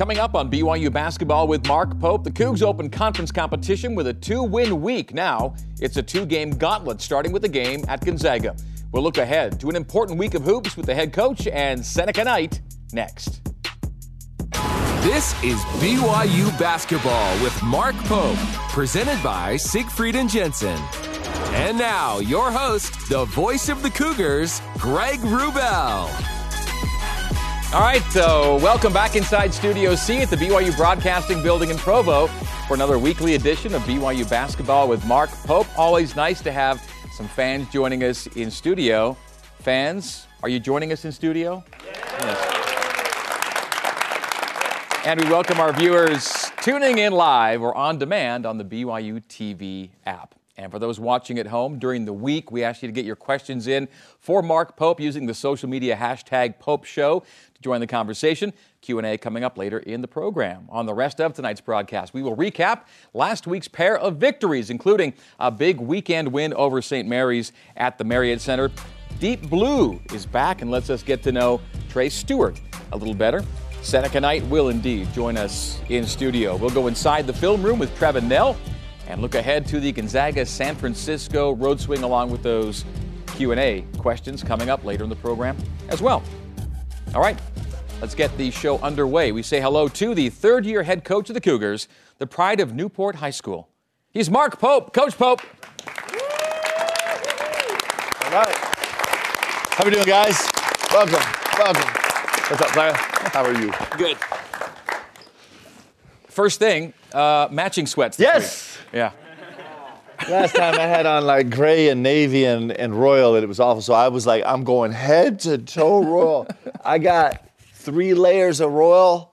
Coming up on BYU basketball with Mark Pope, the Cougs open conference competition with a two-win week. Now it's a two-game gauntlet, starting with a game at Gonzaga. We'll look ahead to an important week of hoops with the head coach and Seneca Knight next. This is BYU basketball with Mark Pope, presented by Siegfried and Jensen. And now your host, the voice of the Cougars, Greg Wrubell. All right, so welcome back inside Studio C at the BYU Broadcasting Building in Provo for another weekly edition of BYU Basketball with Mark Pope. Always nice to have some fans joining us in studio. Fans, are you joining us in studio? Yes. And we welcome our viewers tuning in live or on demand on the BYU TV app. And for those watching at home during the week, we ask you to get your questions in for Mark Pope using the social media hashtag Pope Show join the conversation. Q&A coming up later in the program. On the rest of tonight's broadcast, we will recap last week's pair of victories, including a big weekend win over St. Mary's at the Marriott Center. Deep Blue is back and lets us get to know Trey Stewart a little better. Seneca Knight will indeed join us in studio. We'll go inside the film room with Trevin Knell and look ahead to the Gonzaga San Francisco road swing along with those Q&A questions coming up later in the program as well. All right, let's get the show underway. We say hello to the third year head coach of the Cougars, the pride of Newport High School. He's Mark Pope. Coach Pope. All right. How are we doing, guys? Welcome. Welcome. What's up, Clara? How are you? Good. First thing, uh, matching sweats. Yes. week. Yeah. Last time I had on like gray and navy and, and royal, and it was awful. So I was like, I'm going head to toe royal. I got three layers of royal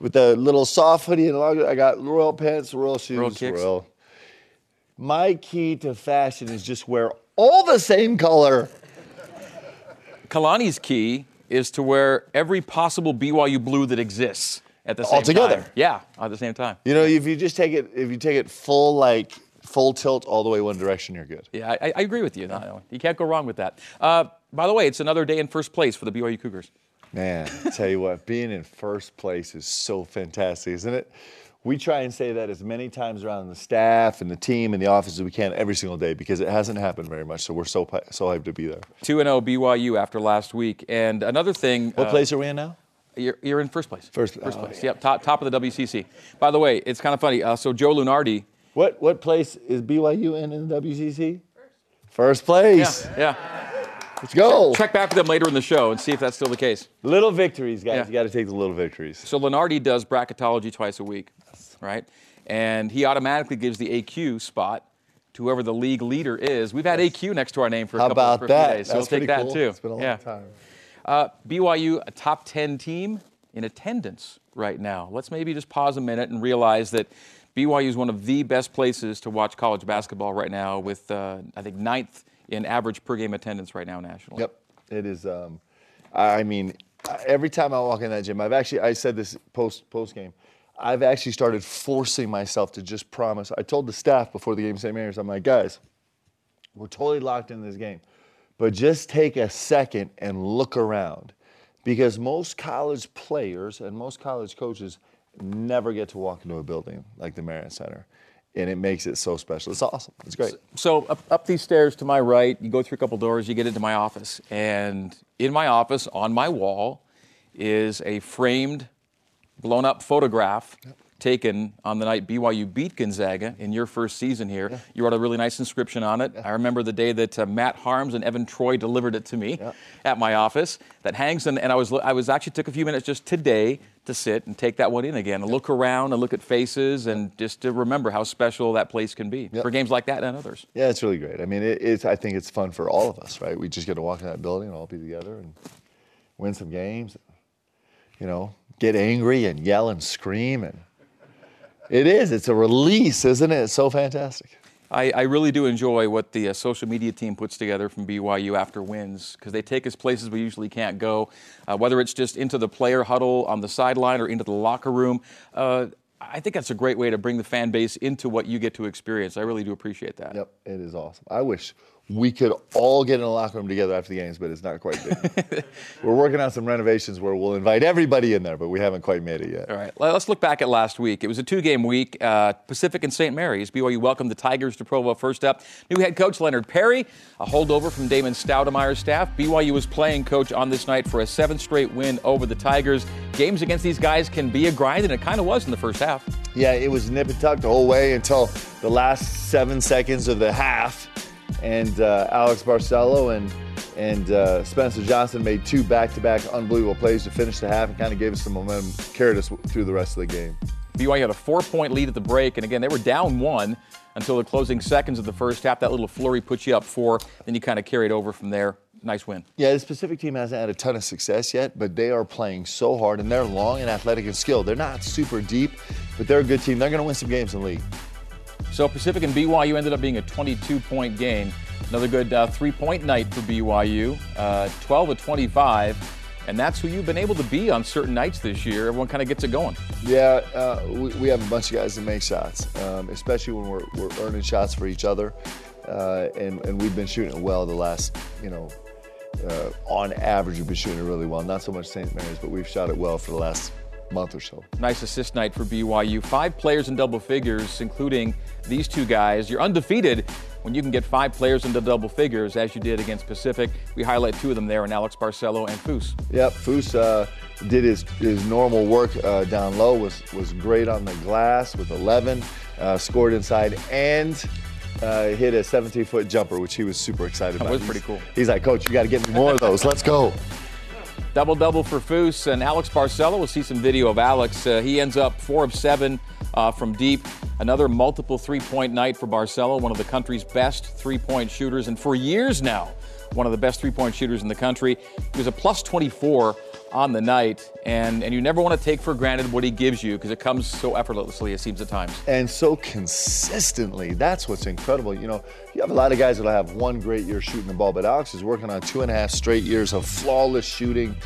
with a little soft hoodie and long. I got royal pants, royal shoes, Royal royal. My key to fashion is just wear all the same color. Kalani's key is to wear every possible BYU blue that exists at the same Altogether. time. Yeah, at the same time. You know, if you just take it, if you take it full like full tilt all the way one direction, you're good. Yeah, I, I agree with you. No, you can't go wrong with that. Uh, by the way, it's another day in first place for the BYU Cougars. Man, I tell you what, being in first place is so fantastic, isn't it? We try and say that as many times around the staff and the team and the office as we can every single day because it hasn't happened very much. So we're so so hyped to be there. 2 0 BYU after last week. And another thing. What uh, place are we in now? You're, you're in first place. First- first oh, place. Yep, top, top of the WCC. By the way, it's kind of funny. Uh, so Joe Lunardi. What what place is BYU in in the WCC? First place. Yeah. Let's go. Check back with them later in the show and see if that's still the case. Little victories, guys. Yeah. You got to take the little victories. So Lunardi does bracketology twice a week, right? And he automatically gives the AQ spot to whoever the league leader is. We've had AQ next to our name for a How couple about for a few that? days, so That's we'll take that cool. too. It's been a long yeah. time. Uh, BYU, a top 10 team in attendance right now. Let's maybe just pause a minute and realize that BYU is one of the best places to watch college basketball right now, with uh, I think ninth in average per game attendance right now nationally. Yep, it is. Um, I mean, every time I walk in that gym, I've actually I said this post post game. I've actually started forcing myself to just promise. I told the staff before the game, St. Mary's, I'm like, guys, we're totally locked in this game, but just take a second and look around, because most college players and most college coaches never get to walk into a building like the Marriott Center, and it makes it so special. It's awesome. It's great. So up, up these stairs to my right, you go through a couple doors, you get into my office, and in my office, on my wall, is a framed, blown up photograph taken on the night BYU beat Gonzaga in your first season here. You wrote a really nice inscription on it. I remember the day that uh, Matt Harms and Evan Troy delivered it to me at my office. That hangs, and, and I was I was actually took a few minutes just today to sit and take that one in again and look around and look at faces and just to remember how special that place can be Yep. for games like that and others. Yeah, it's really great. I mean, it, it's. I think it's fun for all of us, right? We just get to walk in that building and all be together and win some games. You know, get angry and yell and scream and. It is. It's a release, isn't it? It's so fantastic. I, I really do enjoy what the uh, social media team puts together from BYU after wins because they take us places we usually can't go, uh, whether it's just into the player huddle on the sideline or into the locker room. Uh, I think that's a great way to bring the fan base into what you get to experience. I really do appreciate that. Yep, it is awesome. I wish we could all get in a locker room together after the games, but it's not quite big. We're working on some renovations where we'll invite everybody in there, but we haven't quite made it yet. All right, let's look back at last week. It was a two-game week. Uh, Pacific and St. Mary's. BYU welcomed the Tigers to Provo first up. New head coach Leonard Perry, a holdover from Damon Stoudamire's staff. BYU was playing coach on this night for a seventh straight win over the Tigers. Games against these guys can be a grind, and it kind of was in the first half. Yeah, it was nip and tuck the whole way until the last seven seconds of the half and uh, Alex Barcelo and and uh, Spencer Johnson made two back-to-back unbelievable plays to finish the half and kind of gave us some momentum, carried us through the rest of the game. BYU had a four-point lead at the break, and again they were down one until the closing seconds of the first half. That little flurry put you up four, then you kind of carried over from there. Nice win. Yeah, the Pacific team hasn't had a ton of success yet, but they are playing so hard, and they're long and athletic and skilled. They're not super deep, but they're a good team. They're going to win some games in the league. So Pacific and BYU ended up being a 22-point game. Another good uh, three-point night for BYU, uh, 12 of 25. And that's who you've been able to be on certain nights this year. Everyone kind of gets it going. Yeah, uh, we, we, have a bunch of guys that make shots, um, especially when we're, we're, earning shots for each other. Uh, and, and we've been shooting well the last, you know, uh, on average, we've been shooting it really well. Not so much St. Mary's, but we've shot it well for the last month or so. Nice assist night for BYU. Five players in double figures, including these two guys. You're undefeated when you can get five players into double figures, as you did against Pacific. We highlight two of them there, and Alex Barcelo and Foose. Yep, Foose uh, did his, his normal work uh, down low, was, was great on the glass with 11, uh, scored inside, and uh, hit a 17 foot jumper, which he was super excited that about. That was pretty cool. He's like, Coach, you got to get me more of those. Let's go. Double double for Foose and Alex Barcelo. We'll see some video of Alex. Uh, he ends up four of seven uh, from deep. Another multiple three point night for Barcelo, one of the country's best three point shooters, and for years now, one of the best three point shooters in the country. He was a plus 24 on the night, and, and you never want to take for granted what he gives you because it comes so effortlessly, it seems at times. And so consistently. That's what's incredible. You know, you have a lot of guys that'll have one great year shooting the ball, but Alex is working on two and a half straight years of flawless shooting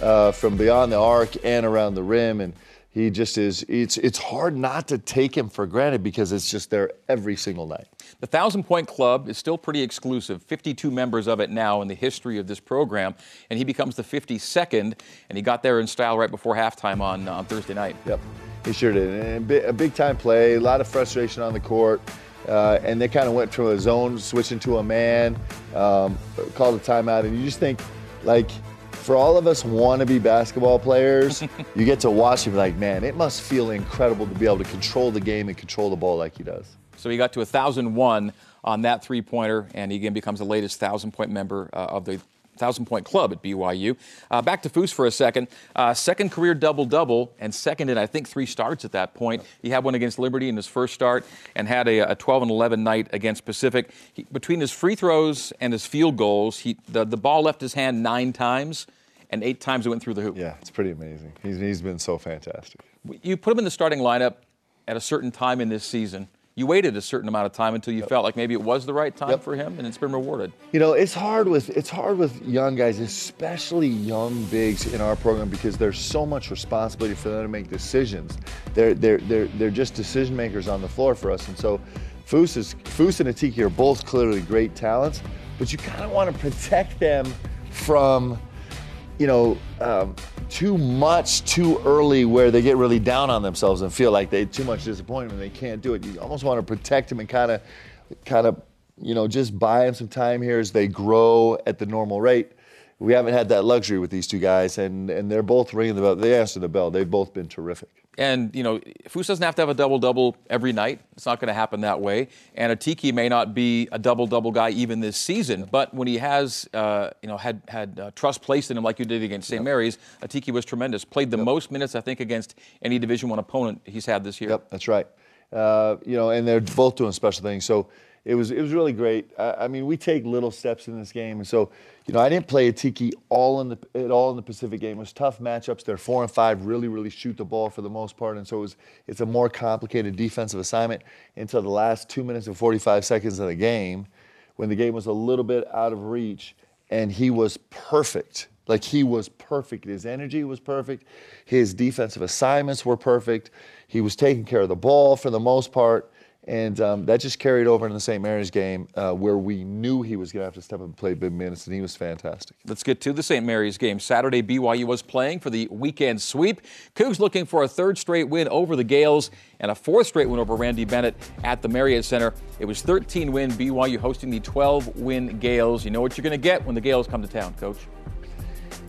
uh, from beyond the arc and around the rim. And he just is it's it's hard not to take him for granted because it's just there every single night. The Thousand Point Club is still pretty exclusive. 52 members of it now in the history of this program, and he becomes the 52nd, and he got there in style right before halftime on on Thursday night. Yep, he sure did. And a big time play, a lot of frustration on the court. Uh, and they kind of went from a zone switching to a man, um, called a timeout, and you just think, like, for all of us wannabe basketball players, you get to watch him like, man, it must feel incredible to be able to control the game and control the ball like he does. So he got to 1,001 on that three pointer, and he again becomes the latest 1,000 point member uh, of the thousand point club at BYU. Uh, back to Foose for a second. Uh, second career double double, and second in I think three starts at that point. He had one against Liberty in his first start, and had a, a 12 and 11 night against Pacific. He, between his free throws and his field goals, he, the, the ball left his hand nine times. And eight times it went through the hoop. Yeah, it's pretty amazing. He's, he's been so fantastic. You put him in the starting lineup at a certain time in this season you waited a certain amount of time until you yep. felt like maybe it was the right time yep. for him, and it's been rewarded. You know, it's hard with it's hard with young guys, especially young bigs in our program, because there's so much responsibility for them to make decisions. They're they're they're they're just decision makers on the floor for us, and so. Foose, is, Foose and Atiki are both clearly great talents, but you kind of want to protect them from you know, um, too much too early where they get really down on themselves and feel like they too much disappointment and they can't do it. You almost want to protect them and kind of, kind of, you know, just buy them some time here as they grow at the normal rate. We haven't had that luxury with these two guys, and, and they're both ringing the bell. They answer the bell. They've both been terrific. And, you know, Foose doesn't have to have a double double every night. It's not going to happen that way. And Atiki may not be a double double guy even this season, but when he has, uh, you know, had, had uh, trust placed in him like you did against St. Yep. Mary's, Atiki was tremendous. Played the yep. most minutes, I think, against any Division One opponent he's had this year. Yep, that's right. Uh, you know, and they're both doing special things. So it was it was really great. I, I, mean, we take little steps in this game, and so you know, I didn't play Atiki all in the at all in the Pacific game. It was tough matchups. They're four and five, really really shoot the ball for the most part, and so it was it's a more complicated defensive assignment until the last two minutes and 45 seconds of the game, when the game was a little bit out of reach, and he was perfect. Like he was perfect. His energy was perfect. His defensive assignments were perfect. He was taking care of the ball for the most part And um, that just carried over in the St. Mary's game uh, where we knew he was going to have to step up and play big minutes, and he was fantastic. Let's get to the St. Mary's game. Saturday, BYU was playing for the weekend sweep. Cougs looking for a third straight win over the Gaels and a fourth straight win over Randy Bennett at the Marriott Center. It was 13 win BYU hosting the 12 win Gaels. You know what you're going to get when the Gaels come to town, Coach.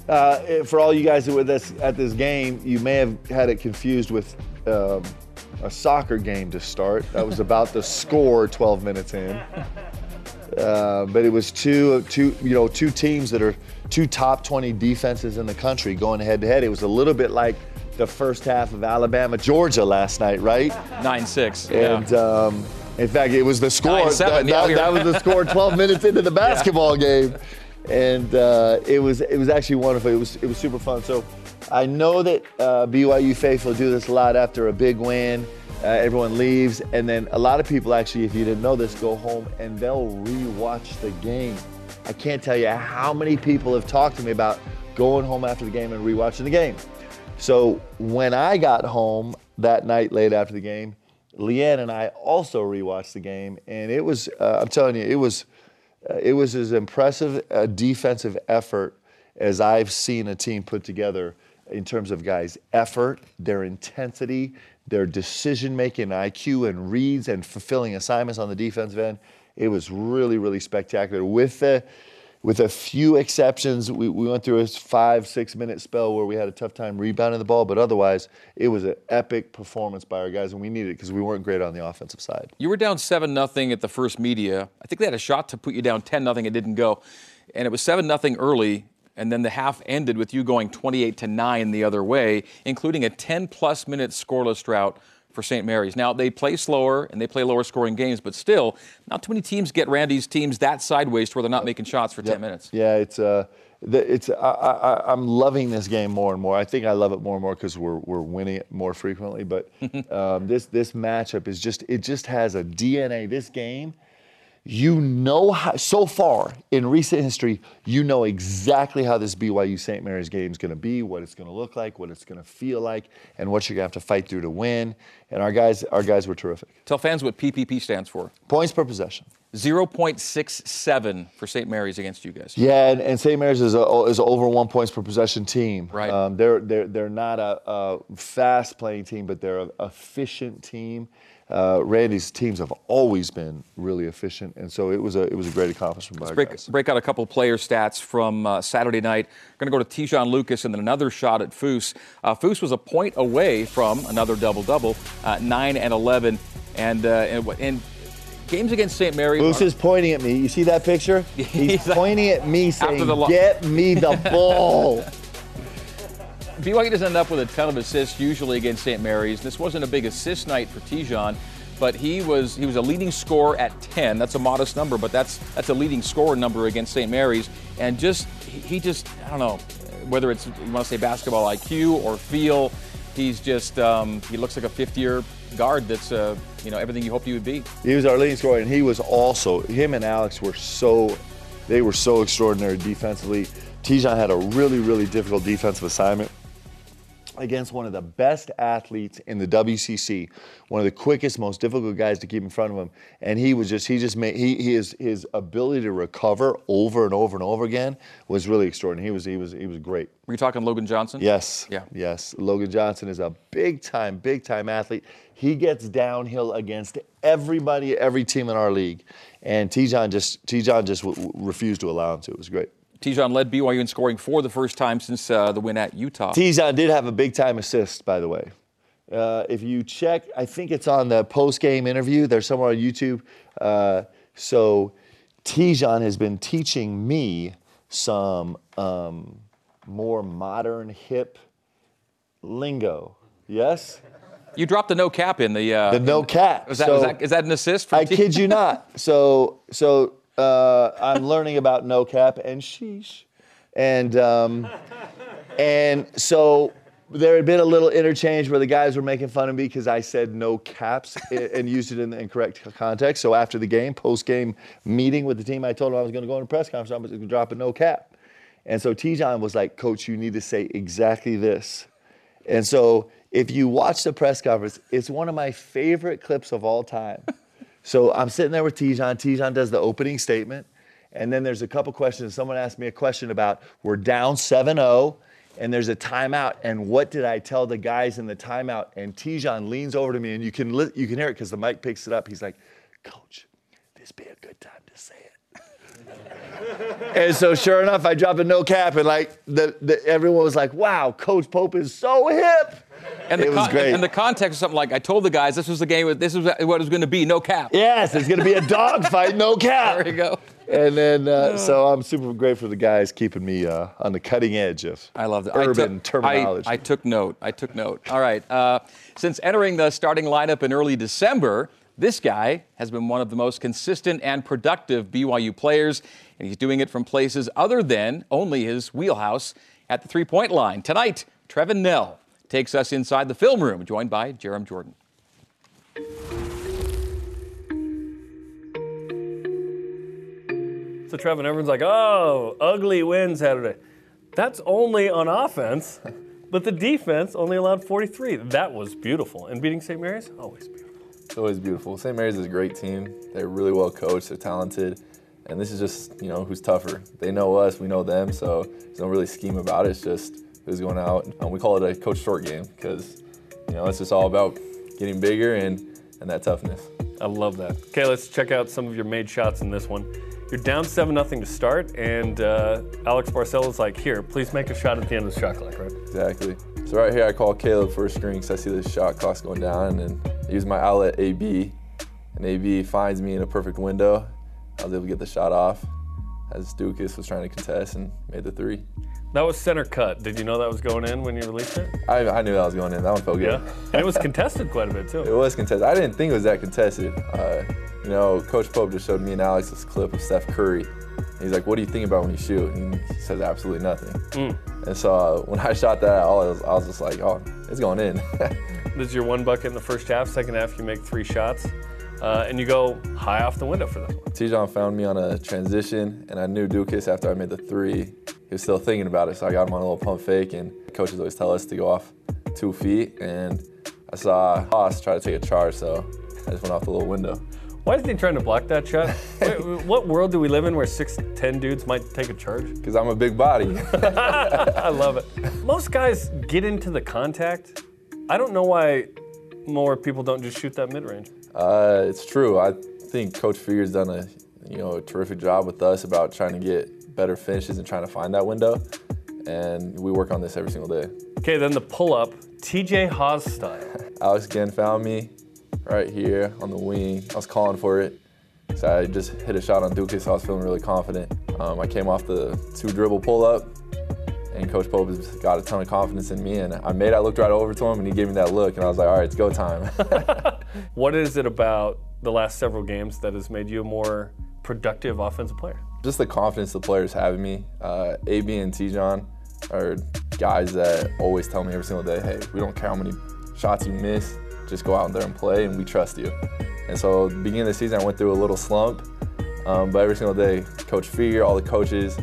Uh, for all you guys who were with us at this game, you may have had it confused with um, a soccer game to start. That was about to score 12 minutes in. Uh, but it was two, two, you know, two teams that are two top 20 defenses in the country going head to head. It was a little bit like the first half of Alabama Georgia last night, right? Nine six. And yeah. um, in fact, it was the score. Nine, seven, that, yeah, that, that was the score 12 minutes into the basketball yeah. game, and uh, it was it was actually wonderful. It was it was super fun. So I know that uh, BYU faithful do this a lot after a big win. Uh, everyone leaves, and then a lot of people actually, if you didn't know this, go home and they'll re-watch the game. I can't tell you how many people have talked to me about going home after the game and re-watching the game. So when I got home that night late after the game, Leanne and I also rewatched the game, and it was, uh, I'm telling you, it was, uh, it was as impressive a defensive effort as I've seen a team put together in terms of guys' effort, their intensity, their decision making IQ and reads and fulfilling assignments on the defensive end. It was really, really spectacular. With the with a few exceptions, we, we went through a five, six minute spell where we had a tough time rebounding the ball, but otherwise, it was an epic performance by our guys, and we needed it because we weren't great on the offensive side. You were down 7 0 at the first media. I think they had a shot to put you down 10 0, it didn't go. And it was 7 0 early, and then the half ended with you going 28 to 9 the other way, including a 10 plus minute scoreless drought for St. Mary's. Now, they play slower and they play lower scoring games, but still, not too many teams get Randy's teams that sideways to where they're not making shots for yep. 10 minutes. Yeah, it's. Uh, it's I, am loving this game more and more. I think I love it more and more because we're, we're winning it more frequently. But um, this this matchup is just it just has a DNA. This game you know how, so far in recent history, you know exactly how this BYU St. Mary's game is going to be, what it's going to look like, what it's going to feel like, and what you're going to have to fight through to win. And our guys, our guys were terrific. Tell fans what PPP stands for. Points per possession. 0.67 for St. Mary's against you guys. Yeah, and, and St. Mary's is a, is over one points per possession team. Right. Um, they're they're they're not a, a fast playing team, but they're an efficient team uh, Randy's teams have always been really efficient, and so it was a it was a great accomplishment Let's by break, guys. break out a couple player stats from uh, Saturday night. Going to go to Te'Jon Lucas and then another shot at Foose. Uh, Foose was a point away from another double double, uh, nine and eleven, and uh, and, and games against St. Mary. Foose is pointing at me. You see that picture? He's pointing at me, saying, lo- "Get me the ball." BYU doesn't end up with a ton of assists usually against St. Mary's. This wasn't a big assist night for Te'Jon, but he was he was a leading scorer at 10. That's a modest number, but that's that's a leading scorer number against St. Mary's. And just he just I don't know whether it's you want to say basketball IQ or feel. He's just um, he looks like a fifth-year guard that's uh, you know everything you hoped he would be. He was our leading scorer, and he was also him and Alex were so they were so extraordinary defensively. Te'Jon had a really really difficult defensive assignment against one of the best athletes in the WCC, one of the quickest, most difficult guys to keep in front of him, and he was just he just made he, his his ability to recover over and over and over again was really extraordinary. He was he was he was great. Were you talking Logan Johnson? Yes. Yeah. Yes. Logan Johnson is a big time, big time athlete. He gets downhill against everybody, every team in our league, and Te'Jon just Te'Jon just w- w- refused to allow him to. It was great. Te'Jon led BYU in scoring for the first time since uh, the win at Utah. Te'Jon did have a big time assist, by the way. Uh, if you check, I think it's on the post game interview. There's somewhere on YouTube. Uh, so Te'Jon has been teaching me some um, more modern, hip lingo. Yes? You dropped the no cap in the. Uh, The no cap. Is that, So- is that, is that an assist? I kid you not. So so uh, I'm learning about no cap and sheesh, and um, and so there had been a little interchange where the guys were making fun of me because I said no caps and used it in the incorrect context. So after the game, post game meeting with the team, I told them I was going to go in a press conference. I was going to drop a no cap, and so Te'Jon was like, "Coach, you need to say exactly this." And so if you watch the press conference, it's one of my favorite clips of all time. So I'm sitting there with Te'Jon. Te'Jon does the opening statement. And then there's a couple questions. Someone asked me a question about we're down 7 0 and there's a timeout. And what did I tell the guys in the timeout? And Te'Jon leans over to me and you can, li- you can hear it because the mic picks it up. He's like, Coach, this be a good time to say it. And so sure enough, I dropped a no cap and like the, the, everyone was like, wow, Coach Pope is so hip. And the, it was great. and the context was something like, I told the guys this was the game, this was what it was going to be, no cap. Yes, it's going to be a dogfight, no cap. There you go. And then, uh, so I'm super grateful for the guys keeping me uh, on the cutting edge of I love that. urban I took, terminology. I, I took note. I took note. All right. Uh, since entering the starting lineup in early December, this guy has been one of the most consistent and productive BYU players, and he's doing it from places other than only his wheelhouse at the three point line. Tonight, Trevin Knell takes us inside the film room, joined by Jarom Jordan. So Trevin, everyone's like, "Oh, ugly win Saturday." That's only on offense, but the defense only allowed 43. That was beautiful. And beating St. Mary's, always beautiful. It's always beautiful. St. Mary's is a great team. They're really well coached. They're talented, and this is just you know who's tougher. They know us, we know them, so there's no really scheme about it. It's just who's going out. And we call it a coach short game because you know it's just all about getting bigger and and that toughness. I love that. Okay, let's check out some of your made shots in this one. You're down 7 0 to start, and uh, Alex Barcelo's is like, Here, please make a shot at the end of the shot clock, right? Exactly. So right here, I call Caleb for a screen because I see the shot clock's going down, and I use my outlet AB, and AB finds me in a perfect window. I was able to get the shot off as Ducas was trying to contest and made the three. That was center cut. Did you know that was going in when you released it? I, I knew that was going in. That one felt good. Yeah. And it was contested quite a bit, too. It was contested. I didn't think it was that contested. Uh, you know, Coach Pope just showed me and Alex this clip of Steph Curry. He's like, "What do you think about when you shoot?" And he says, "Absolutely nothing." And so uh, when I shot that, all I was, I was just like, "Oh, it's going in." This is your one bucket in the first half. Second half, you make three shots, uh, and you go high off the window for this one. Te'Jon found me on a transition, and I knew Ducas after I made the three. He was still thinking about it, so I got him on a little pump fake. And coaches always tell us to go off two feet, and I saw Tass try to take a charge, so I just went off the little window. Why isn't he trying to block that shot? Wait, what world do we live in where six, ten dudes might take a charge? Because I'm a big body. I love it. Most guys get into the contact. I don't know why more people don't just shoot that mid range. Uh, it's true. I think Coach Fueger's done a you know a terrific job with us about trying to get better finishes and trying to find that window, and we work on this every single day. Okay, then the pull up, TJ Haws style. Alex again found me right here on the wing. I was calling for it. So I just hit a shot on Ducas. So I was feeling really confident. Um, I came off the two dribble pull up, and Coach Pope has got a ton of confidence in me. And I made. I looked right over to him, and he gave me that look, and I was like, "All right, it's go time." What is it about the last several games that has made you a more productive offensive player? just the confidence the players have in me. Uh, AB and Te'Jon are guys that always tell me every single day, hey, we don't care how many shots you miss, just go out there and play, and we trust you. And so, beginning of the season, I went through a little slump, um, but every single day, Coach Fueger, all the coaches,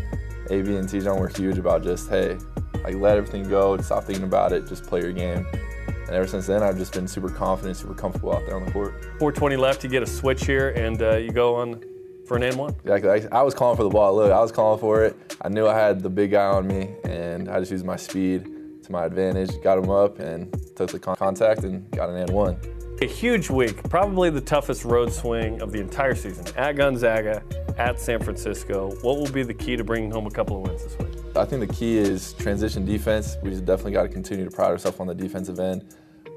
AB and Te'Jon were huge about just, hey, like let everything go, and stop thinking about it, just play your game. And ever since then, I've just been super confident, super comfortable out there on the court. 420 left, you get a switch here, and uh, you go on for an and one. Exactly. I, I was calling for the ball. Look, I was calling for it. I knew I had the big guy on me, and I just used my speed to my advantage, got him up, and took the con- contact and got an and one. A huge week, probably the toughest road swing of the entire season. At Gonzaga, at San Francisco. What will be the key to bringing home a couple of wins this week? I think the key is transition defense. We just definitely got to continue to pride ourselves on the defensive end.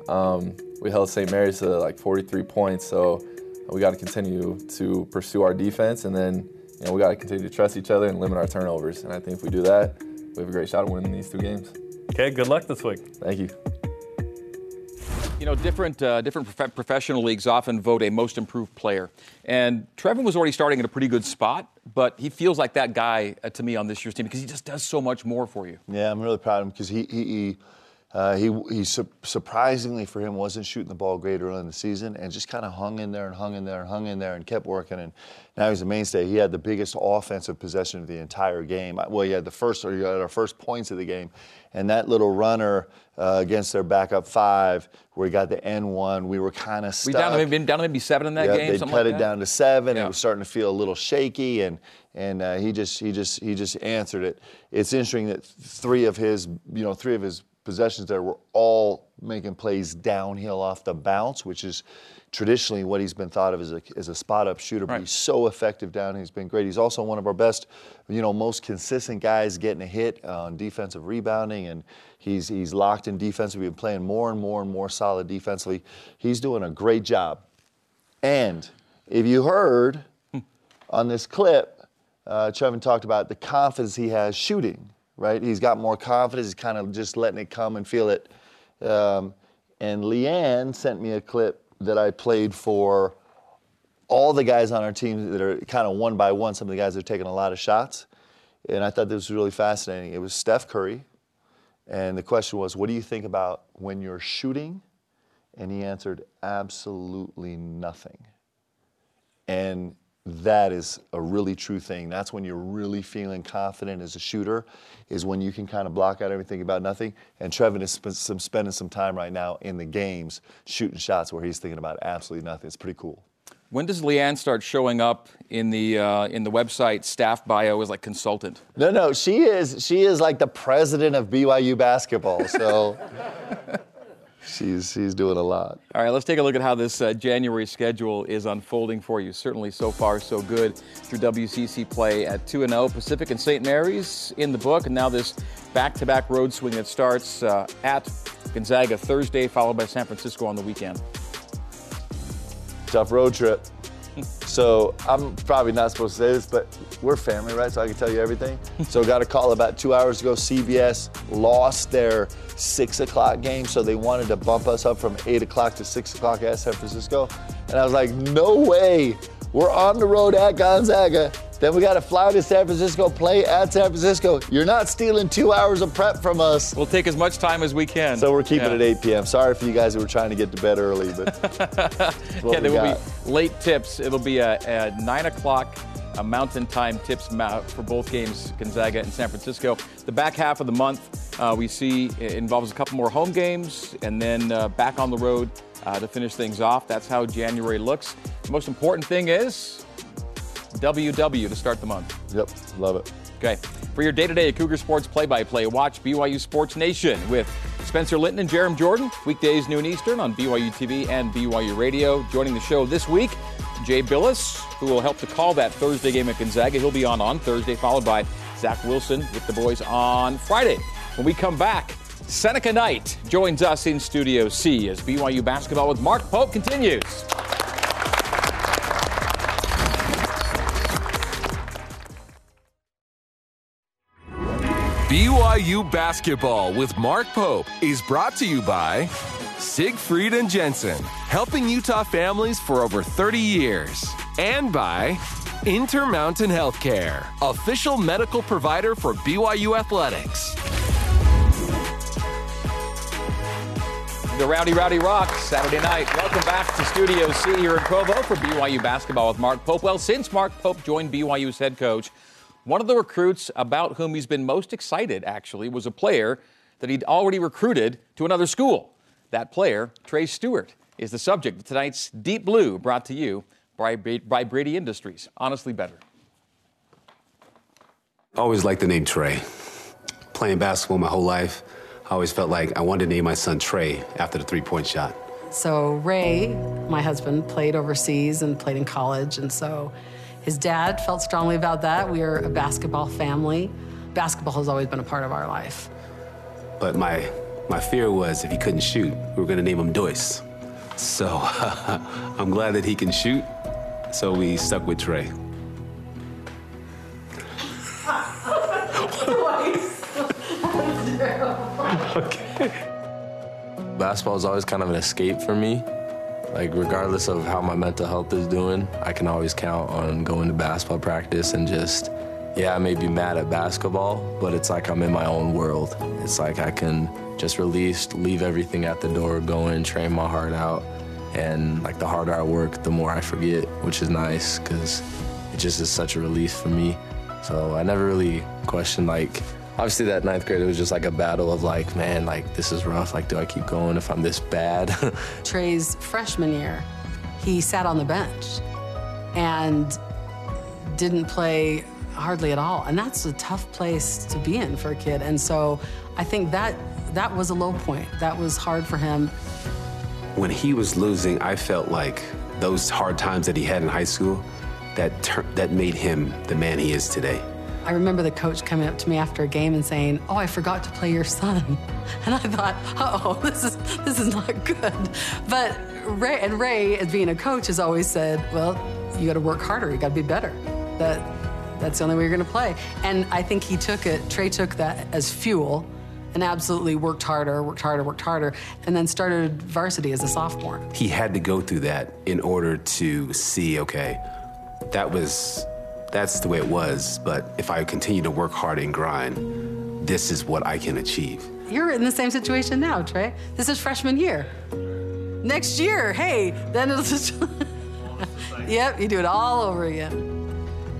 Um, we held St. Mary's to like 43 points, so we got to continue to pursue our defense, and then you know we got to continue to trust each other and limit our turnovers. And I think if we do that, we have a great shot of winning these two games. Okay, good luck this week. Thank you. You know, different uh, different prof- professional leagues often vote a most improved player, and Trevin was already starting at a pretty good spot, but he feels like that guy uh, to me on this year's team because he just does so much more for you. Yeah, I'm really proud of him because he, he, he Uh, he he su- surprisingly for him wasn't shooting the ball great early in the season and just kind of hung in there and hung in there and hung in there and kept working and now he's a mainstay. He had the biggest offensive possession of the entire game. Well, he had the first or he had our first points of the game, and that little runner uh, against their backup five where he got the N one, we were kind of stuck. We down to maybe down to maybe seven in that yeah, game. They cut like it that? down to seven. Yeah. It was starting to feel a little shaky, and and uh, he just he just he just answered it. It's interesting that three of his you know three of his possessions there were all making plays downhill off the bounce, which is traditionally what he's been thought of as a, as a spot up shooter. But Right. he's so effective down. He's been great. He's also one of our best, you know, most consistent guys getting a hit on defensive rebounding, and he's he's locked in defense. We've been playing more and more and more solid defensively. He's doing a great job. And if you heard on this clip, uh, Trevin talked about the confidence he has shooting, right? He's got more confidence. He's kind of just letting it come and feel it. Um, and Leanne sent me a clip that I played for all the guys on our team that are kind of one by one, some of the guys are taking a lot of shots. And I thought this was really fascinating. It was Steph Curry. And the question was, what do you think about when you're shooting? And he answered, absolutely nothing. And that is a really true thing. That's when you're really feeling confident as a shooter, is when you can kind of block out everything about nothing. And Trevin is sp- some, spending some time right now in the games shooting shots where he's thinking about absolutely nothing. It's pretty cool. When does Leanne start showing up in the uh, in the website staff bio as like consultant? No, no, she is she is like the president of BYU basketball. So she's she's doing a lot. All right, let's take a look at how this uh, January schedule is unfolding for you. Certainly, so far, so good through WCC play at 2 0. Pacific and St. Mary's in the book, and now this back to back road swing that starts uh, at Gonzaga Thursday, followed by San Francisco on the weekend. tough road trip. So I'm probably not supposed to say this, but we're family, right? So I can tell you everything. So got a call about two hours ago. CBS lost their six o'clock game, so they wanted to bump us up from eight o'clock to six o'clock at San Francisco. And I was like, no way. We're on the road at Gonzaga. Then we got to fly to San Francisco, play at San Francisco. You're not stealing two hours of prep from us. We'll take as much time as we can. So we're keeping Yeah. it 8 p.m. Sorry for you guys who were trying to get to bed early, but Yeah, there will be late tips. It'll be a, a nine o'clock a Mountain Time tips mou- for both games, Gonzaga and San Francisco. The back half of the month uh, we see it involves a couple more home games and then uh, back on the road uh, to finish things off. That's how January looks. The most important thing is WW to start the month. Yep, love it. Okay. For your day-to-day Cougar Sports play-by-play, watch BYU Sports Nation with Spencer Linton and Jarom Jordan, weekdays noon Eastern on BYU TV and BYU Radio. Joining the show this week, Jay Bilas, who will help to call that Thursday game at Gonzaga. He'll be on on Thursday, followed by Zach Wilson with the boys on Friday. When we come back, Seneca Knight joins us in Studio C as BYU basketball with Mark Pope continues. BYU basketball with Mark Pope is brought to you by Siegfried and Jensen, helping Utah families for over 30 years, and by Intermountain Healthcare, official medical provider for BYU athletics. The Rowdy Rowdy Rock, Saturday night. Welcome back to Studio C here in Provo for BYU basketball with Mark Pope. Well, since Mark Pope joined BYU's head coach, one of the recruits about whom he's been most excited, actually, was a player that he'd already recruited to another school. That player, Trey Stewart, is the subject of tonight's Deep Blue, brought to you by, by Brady Industries. Honestly, better. I always liked the name Trey. Playing basketball my whole life, I always felt like I wanted to name my son Trey after the three point shot. So Ray, my husband, played overseas and played in college, and so his dad felt strongly about that. We are a basketball family. Basketball has always been a part of our life. But my, my fear was if he couldn't shoot, we were going to name him Doyce. So I'm glad that he can shoot, so we stuck with Trey. Okay. Basketball is always kind of an escape for me. Like, regardless of how my mental health is doing, I can always count on going to basketball practice and just, yeah, I may be mad at basketball, but it's like I'm in my own world. It's like I can just release, leave everything at the door, go in, train my heart out. And like the harder I work, the more I forget, which is nice because it just is such a relief for me. So I never really questioned like obviously that ninth grade it was just like a battle of like man like this is rough like do I keep going if I'm this bad Trey's freshman year, he sat on the bench and didn't play hardly at all. And that's a tough place to be in for a kid. And so I think that that was a low point. That was hard for him. When he was losing, I felt like those hard times that he had in high school, that tur- that made him the man he is today. I remember the coach coming up to me after a game and saying, "Oh, I forgot to play your son," and I thought, "Oh, this is this is not good." But Ray and Ray, as being a coach, has always said, "Well, you got to work harder. You got to be better. That that's the only way you're going to play." And I think he took it. Trey took that as fuel, and absolutely worked harder, worked harder, worked harder, and then started varsity as a sophomore. He had to go through that in order to see, okay, that was that's the way it was, but if I continue to work hard and grind, this is what I can achieve. You're in the same situation now, Trey. This is freshman year. Next year, hey, then it'll just. yep, you do it all over again.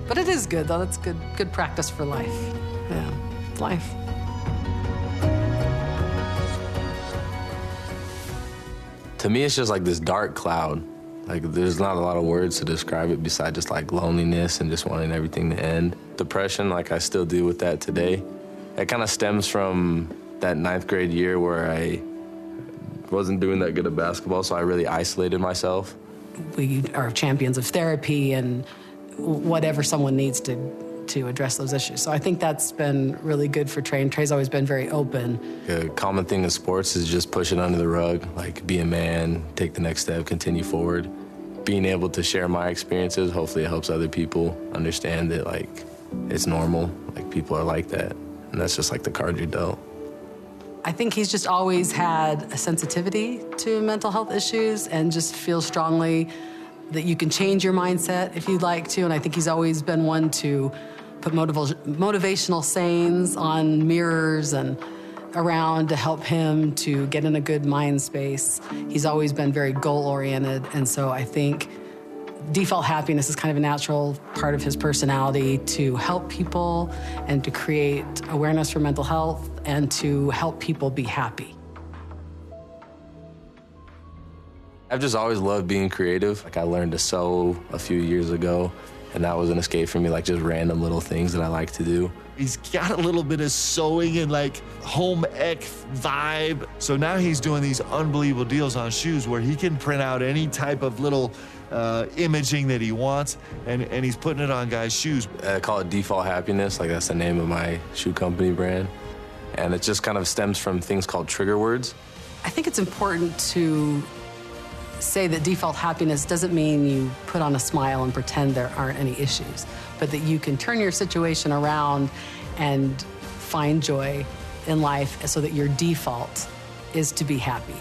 But it is good, though. That's good, good practice for life. Yeah, life. to me it's just like this dark cloud like there's not a lot of words to describe it besides just like loneliness and just wanting everything to end. Depression like i still deal with that today. It kind of stems from that ninth grade year where i wasn't doing that good at basketball so i really isolated myself. We are champions of therapy and whatever someone needs to to address those issues. So I think that's been really good for Trey. And Trey's always been very open. a common thing in sports is just push it under the rug like be a man take the next step continue forward being able to share my experiences hopefully it helps other people understand that like it's normal like people are like that and that's just like the card you're dealt I think he's just always had a sensitivity to mental health issues and just feels strongly that you can change your mindset if you'd like to. And I think he's always been one to put motiv- motivational sayings on mirrors and around to help him to get in a good mind space. He's always been very goal oriented. And so I think default happiness is kind of a natural part of his personality to help people and to create awareness for mental health and to help people be happy. i've just always loved being creative like i learned to sew a few years ago and that was an escape for me like just random little things that i like to do He's got a little bit of sewing and like home ec vibe. So now he's doing these unbelievable deals on shoes where he can print out any type of little uh, imaging that he wants and, and he's putting it on guys' shoes. I call it Default Happiness, like that's the name of my shoe company brand. And it just kind of stems from things called trigger words. I think it's important to say that default happiness doesn't mean you put on a smile and pretend there aren't any issues, but that you can turn your situation around and find joy in life so that your default is to be happy.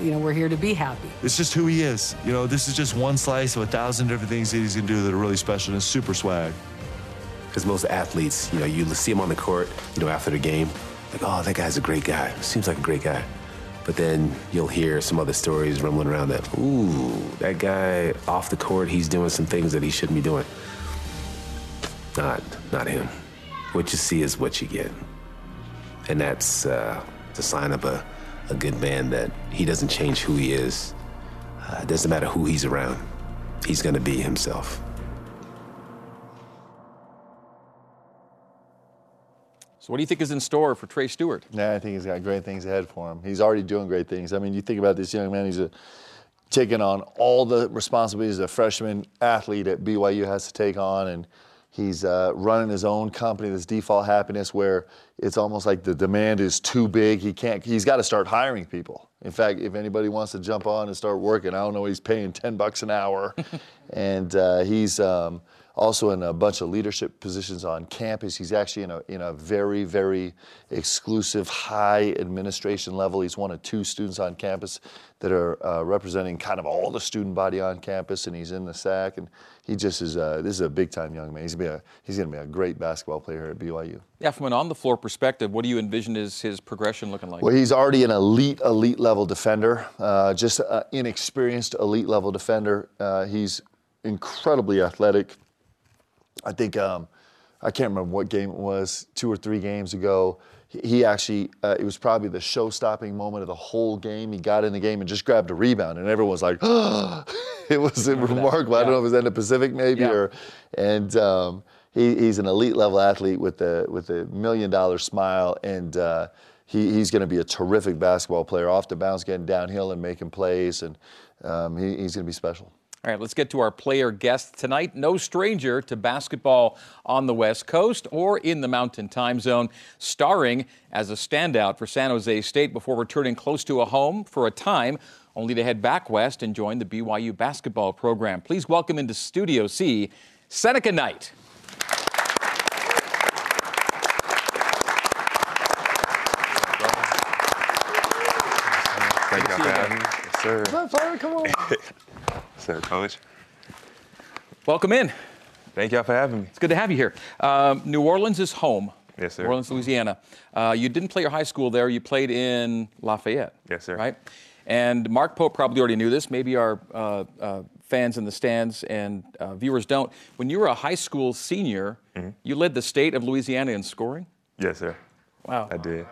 You know, we're here to be happy. It's just who he is. You know, this is just one slice of a thousand different things that he's gonna do that are really special and it's super swag. Because most athletes, you know, you see him on the court, you know, after the game, like, oh, that guy's a great guy. Seems like a great guy. But then you'll hear some other stories rumbling around that, ooh, that guy off the court, he's doing some things that he shouldn't be doing. Not, not him. What you see is what you get. And that's uh, the sign of a, a good man that he doesn't change who he is. Uh, it doesn't matter who he's around. He's gonna be himself. So, what do you think is in store for Trey Stewart? Yeah, I think he's got great things ahead for him. He's already doing great things. I mean, you think about this young man, he's a, taking on all the responsibilities a freshman athlete at BYU has to take on. And he's uh, running his own company, this default happiness, where it's almost like the demand is too big. He can't, he's got to start hiring people. In fact, if anybody wants to jump on and start working, I don't know, he's paying 10 bucks an hour. and uh, he's, um, also in a bunch of leadership positions on campus. He's actually in a, in a very, very exclusive high administration level. He's one of two students on campus that are uh, representing kind of all the student body on campus, and he's in the SAC. And he just is, a, this is a big time young man. He's going to be a, he's going to be a great basketball player here at BYU. Yeah, from an on the floor perspective, what do you envision is his progression looking like? Well, he's already an elite, elite level defender, uh, just an inexperienced elite level defender. Uh, he's incredibly athletic. I think um, I can't remember what game it was, two or three games ago. He, actually, uh, it was probably the show-stopping moment of the whole game. He got in the game and just grabbed a rebound, and everyone was like, "It was remarkable." I don't know if it was in the Pacific maybe, Yeah. or and um, he, he's an elite level athlete with a with a million dollar smile, and uh, he, he's going to be a terrific basketball player off the bounce, getting downhill and making plays, and um, he, he's going to be special. All right, let's get to our player guest tonight. No stranger to basketball on the West Coast or in the Mountain Time Zone, starring as a standout for San Jose State before returning close to a home for a time, only to head back west and join the BYU basketball program. Please welcome into Studio C, Seneca Knight. Thank you for having me. Yes, sir. Come on. Sir, coach. Welcome in. Thank y'all for having me. It's good to have you here. Um, New Orleans is home. Yes, sir. New Orleans, Louisiana. Uh, you didn't play your high school there. You played in Lafayette. Yes, sir. Right? And Mark Pope probably already knew this. Maybe our uh, uh, fans in the stands and uh, viewers don't. When you were a high school senior, Mm-hmm. you led the state of Louisiana in scoring. Yes, sir. Wow. I did.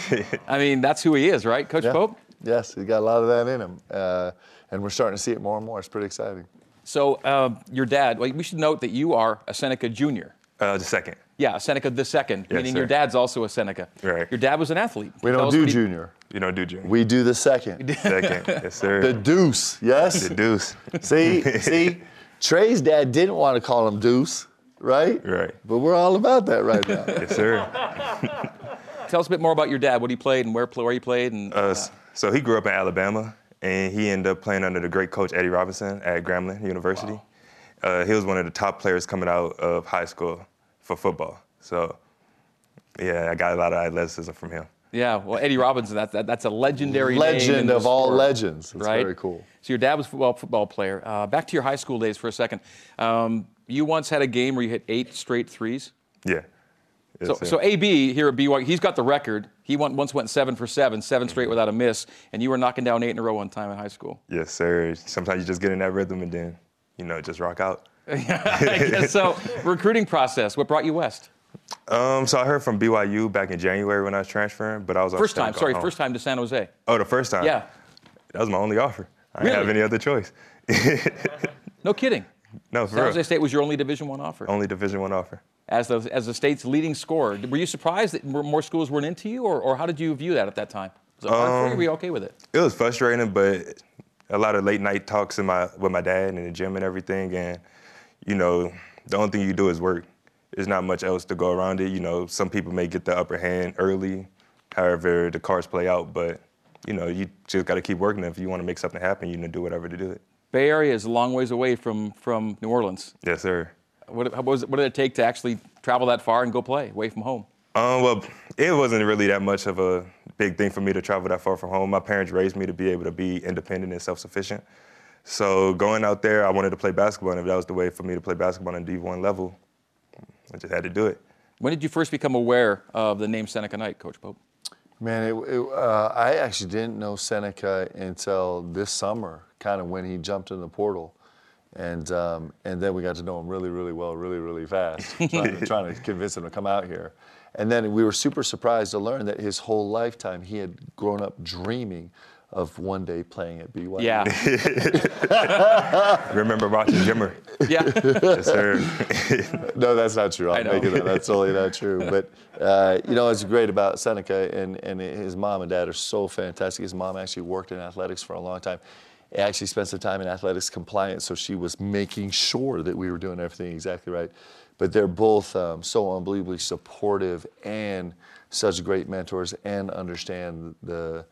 I mean, that's who he is, right, Coach Yeah. Pope? Yes, he's got a lot of that in him, uh, and we're starting to see it more and more. It's pretty exciting. So, uh, your dad, well, we should note that you are a Seneca Junior. Uh, the second. Yeah, Seneca the second, Yes, meaning sir. your dad's also a Seneca. Right. Your dad was an athlete. We don't do what he- junior. You don't do junior. We do the second. second. Yes, sir. The deuce. Yes. The deuce. See, see, Trey's dad didn't want to call him Deuce, right? Right. But we're all about that right now. Yes, sir. Tell us a bit more about your dad, what he played and where, where he played. And Uh, s- so he grew up in Alabama, and he ended up playing under the great coach Eddie Robinson at Grambling University. Uh, he was one of the top players coming out of high school for football. So, yeah, I got a lot of athleticism from him. yeah, well, Eddie Robinson, that, that, that's a legendary Legend the of all sport, legends. It's right? very cool. So your dad was a football, football player. Uh, back to your high school days for a second. Um, you once had a game where you hit eight straight threes. Yeah. So, so AB here at BYU, he's got the record. He went, once went seven for seven, seven straight without a miss, and you were knocking down eight in a row one time in high school. Yes, sir. Sometimes you just get in that rhythm and then, you know, just rock out. So recruiting process. What brought you west? Um, so I heard from BYU back in January when I was transferring, but I was First time, sorry, home. first time to San Jose. Oh, the first time. Yeah, That was my only offer. I didn't have any other choice. no kidding. No, for San real. State was your only Division One offer. Only Division One offer. as the, as the state's leading scorer. Were you surprised that more schools weren't into you, or, or how did you view that at that time? Was it you? Um, were you okay with it? It was frustrating, but a lot of late night talks in my with my dad in the gym and everything, and you know, the only thing you do is work. There's not much else to go around it. You know, some people may get the upper hand early, however the cards play out, but you know, you just got to keep working. If you want to make something happen, you need to do whatever to do it. Bay Area is a long ways away from, from New Orleans. Yes, sir. What, how was, what did it take to actually travel that far and go play away from home? Um, well, it wasn't really that much of a big thing for me to travel that far from home. My parents raised me to be able to be independent and self-sufficient. So going out there, I wanted to play basketball, and if that was the way for me to play basketball on D1 level, I just had to do it. When did you first become aware of the name Seneca Knight, Coach Pope? Man, it, it, uh, I actually didn't know Seneca until this summer, kind of when he jumped in the portal. And, um, and then we got to know him really, really well, really, really fast, trying, to, trying to convince him to come out here. And then we were super surprised to learn that his whole lifetime he had grown up dreaming of one day playing at BYU. Yeah, Remember watching Jimmer? yeah. yes, sir. No, that's not true. I I'm know. making that. That's totally not true. But uh, you know, what's great about Seneca and, and his mom and dad are so fantastic. His mom actually worked in athletics for a long time. He actually spent some time in athletics compliance, so she was making sure that we were doing everything exactly right. But they're both um, so unbelievably supportive and such great mentors and understand the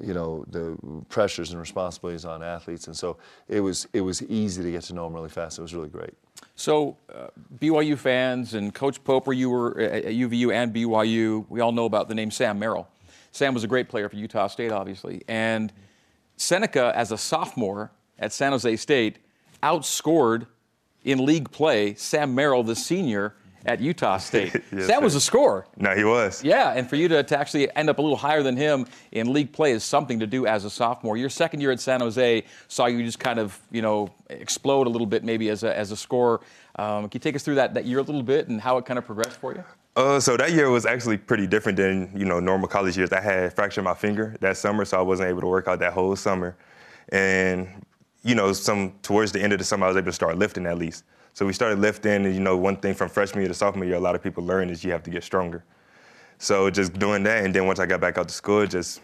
you know the pressures and responsibilities on athletes, and so it was it was easy to get to know him really fast. It was really great. So, uh, BYU fans and Coach Pope, where you were at UVU and BYU, we all know about the name Sam Merrill. Sam was a great player for Utah State, obviously, and Seneca, as a sophomore at San Jose State, outscored in league play Sam Merrill, the senior at Utah State. Yes, Sam was sir. a scorer. No, he was. Yeah, and for you to, to actually end up a little higher than him in league play is something to do as a sophomore. Your second year at San Jose saw you just kind of, you know, explode a little bit maybe as a, as a scorer. Um, can you take us through that, that year a little bit and how it kind of progressed for you? Uh, so that year was actually pretty different than you know normal college years. I had fractured my finger that summer, so I wasn't able to work out that whole summer. And you know, some towards the end of the summer, I was able to start lifting at least. So we started lifting, and you know, one thing from freshman year to sophomore year, a lot of people learn is you have to get stronger. So just doing that, and then once I got back out to school, just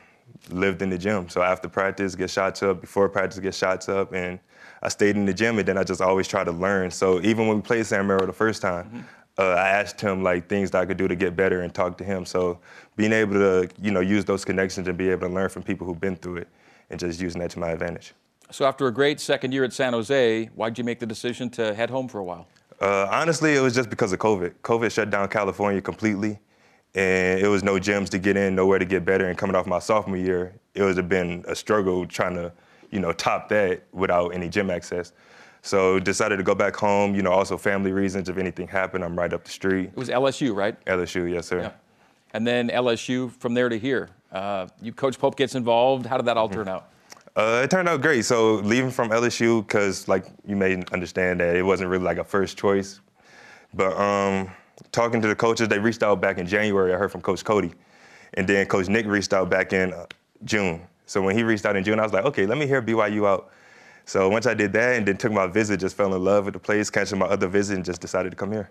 lived in the gym. So after practice, get shots up. Before practice, get shots up, and I stayed in the gym, and then I just always try to learn. So even when we played Sam Merrill the first time, uh, I asked him like things that I could do to get better and talk to him. So being able to, you know, use those connections and be able to learn from people who've been through it, and just using that to my advantage. So after a great second year at San Jose, why'd you make the decision to head home for a while? Uh, honestly, it was just because of COVID. COVID shut down California completely, and it was no gyms to get in, nowhere to get better. And coming off my sophomore year, it would have been a struggle trying to, you know, top that without any gym access. So decided to go back home. You know, also family reasons. If anything happened, I'm right up the street. It was LSU, right? LSU, yes, sir. Yeah. And then LSU from there to here. Uh, you, Coach Pope gets involved. How did that all turn out? Uh, it turned out great. So leaving from LSU, because like you may understand that it wasn't really like a first choice, but um, talking to the coaches, they reached out back in January. I heard from Coach Cody, and then Coach Nick reached out back in uh, June. So when he reached out in June, I was like, okay, let me hear BYU out. So once I did that, and then took my visit, just fell in love with the place, canceled my other visit, and just decided to come here.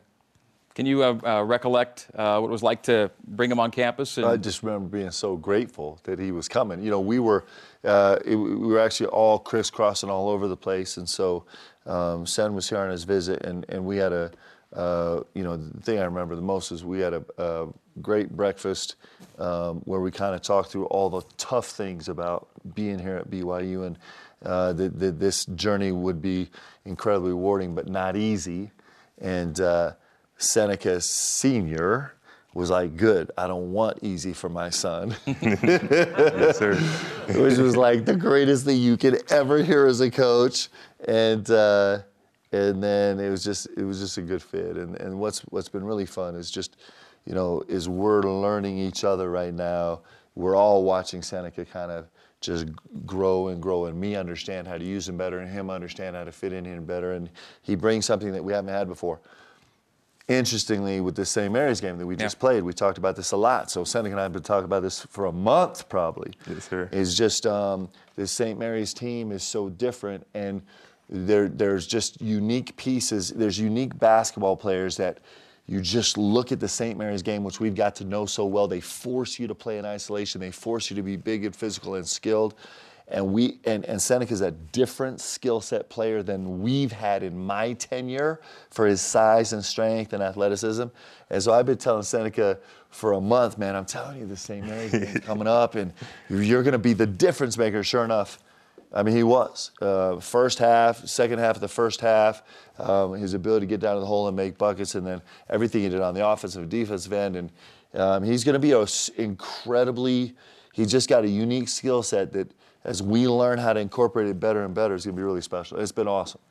Can you uh, uh, recollect uh, what it was like to bring him on campus? And I just remember being so grateful that he was coming. You know, we were uh, it, we were actually all crisscrossing all over the place, and so um, Sen was here on his visit, and, and we had a uh, you know the thing I remember the most is we had a, a great breakfast um, where we kind of talked through all the tough things about being here at BYU, and uh, that this journey would be incredibly rewarding, but not easy, and. Seneca Sr. was like, good, I don't want easy for my son. yes, sir. Which was like the greatest thing you could ever hear as a coach. And uh, and then it was just it was just a good fit. And and what's what's been really fun is just, you know, is we're learning each other right now. We're all watching Seneca kind of just grow and grow and me understand how to use him better and him understand how to fit in here better. And he brings something that we haven't had before interestingly, with the St. Mary's game that we just Yeah. played, we talked about this a lot. So Seneca and I have been talking about this for a month probably. Yes, sir. Is just um, the St. Mary's team is so different, and there there's just unique pieces. There's unique basketball players that. You just look at the St. Mary's game, which we've got to know so well. They force you to play in isolation. They force you to be big and physical and skilled. And we and, and Seneca's a different skill set player than we've had in my tenure for his size and strength and athleticism. And so I've been telling Seneca for a month, man, I'm telling you, the. Mary's game's coming up, and you're going to be the difference maker. Sure enough, I mean, he was. Uh, first half, second half of the first half, um, his ability to get down to the hole and make buckets, and then everything he did on the offensive defensive end. And um, he's going to be a s- incredibly, He just got a unique skill set that as we learn how to incorporate it better and better, it's going to be really special. It's been awesome.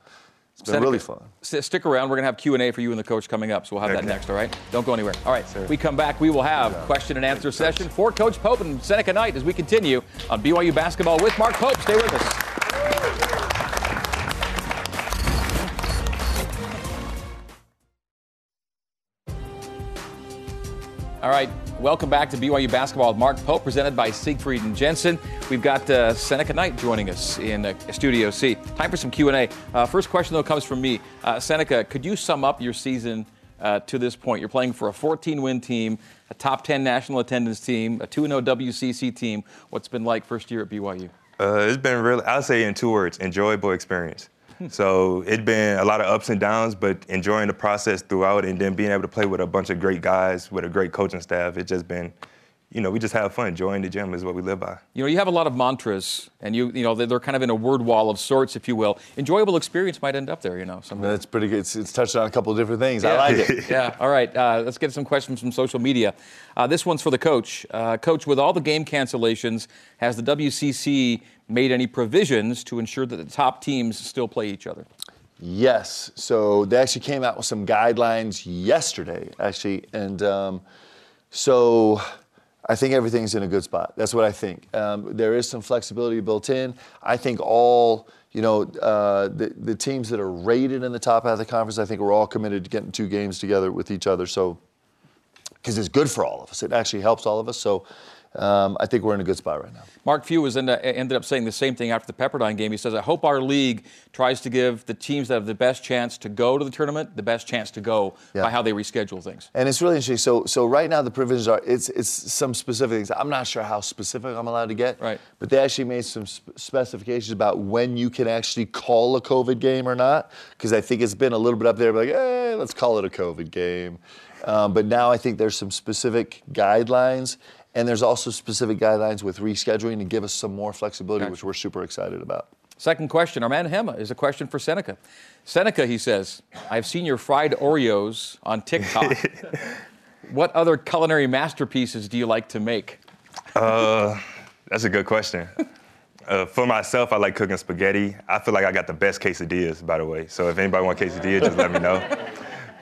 It's been Seneca, really fun. Stick around. We're going to have Q&A for you and the coach coming up, so we'll have that next, all right? Don't go anywhere. All right, we come back, we will have question and answer session for Coach Pope and Seneca Knight as we continue on BYU Basketball with Mark Pope. Stay with us. All right, welcome back to BYU Basketball with Mark Pope, presented by Siegfried and Jensen. We've got uh, Seneca Knight joining us in uh, Studio C. Time for some Q&A. Uh, first question, though, comes from me. Uh, Seneca, could you sum up your season uh, to this point? You're playing for a 14-win team, a top 10 national attendance team, a 2-0 WCC team. What's been like first year at BYU? Uh, it's been really, I'll say in two words, enjoyable experience. So it's been a lot of ups and downs, but enjoying the process throughout and then being able to play with a bunch of great guys, with a great coaching staff, it's just been, you know, we just have fun. Enjoying the gym is what we live by. You know, you have a lot of mantras, and you, you know, they're, they're kind of in a word wall of sorts, if you will. Enjoyable experience might end up there, you know. Some That's pretty good. It's, it's touched on a couple of different things. I like it. yeah. All right. Uh, let's get some questions from social media. Uh, this one's for the coach. Uh, coach, with all the game cancellations, has the WCC made any provisions to ensure that the top teams still play each other? Yes. So they actually came out with some guidelines yesterday, actually, and um, so I think everything's in a good spot. That's what I think. Um, there is some flexibility built in. I think all you know uh, the the teams that are rated in the top half of the conference. I think we're all committed to getting two games together with each other. So because it's good for all of us, it actually helps all of us. So. Um, I think we're in a good spot right now. Mark Few was in, uh, ended up saying the same thing after the Pepperdine game. He says, "I hope our league tries to give the teams that have the best chance to go to the tournament the best chance to go Yeah. by how they reschedule things." And it's really interesting. So, so right now the provisions are it's it's some specific things. I'm not sure how specific I'm allowed to get. Right. But they actually made some sp- specifications about when you can actually call a COVID game or not, because I think it's been a little bit up there, like, hey, let's call it a COVID game. Um, but now I think there's some specific guidelines, and there's also specific guidelines with rescheduling to give us some more flexibility, which we're super excited about. Second question, our man Hema is a question for Seneca. Seneca, he says, I've seen your fried Oreos on TikTok. what other culinary masterpieces do you like to make? Uh, that's a good question. Uh, for myself, I like cooking spaghetti. I feel like I got the best quesadillas, by the way. So if anybody want quesadillas, just let me know.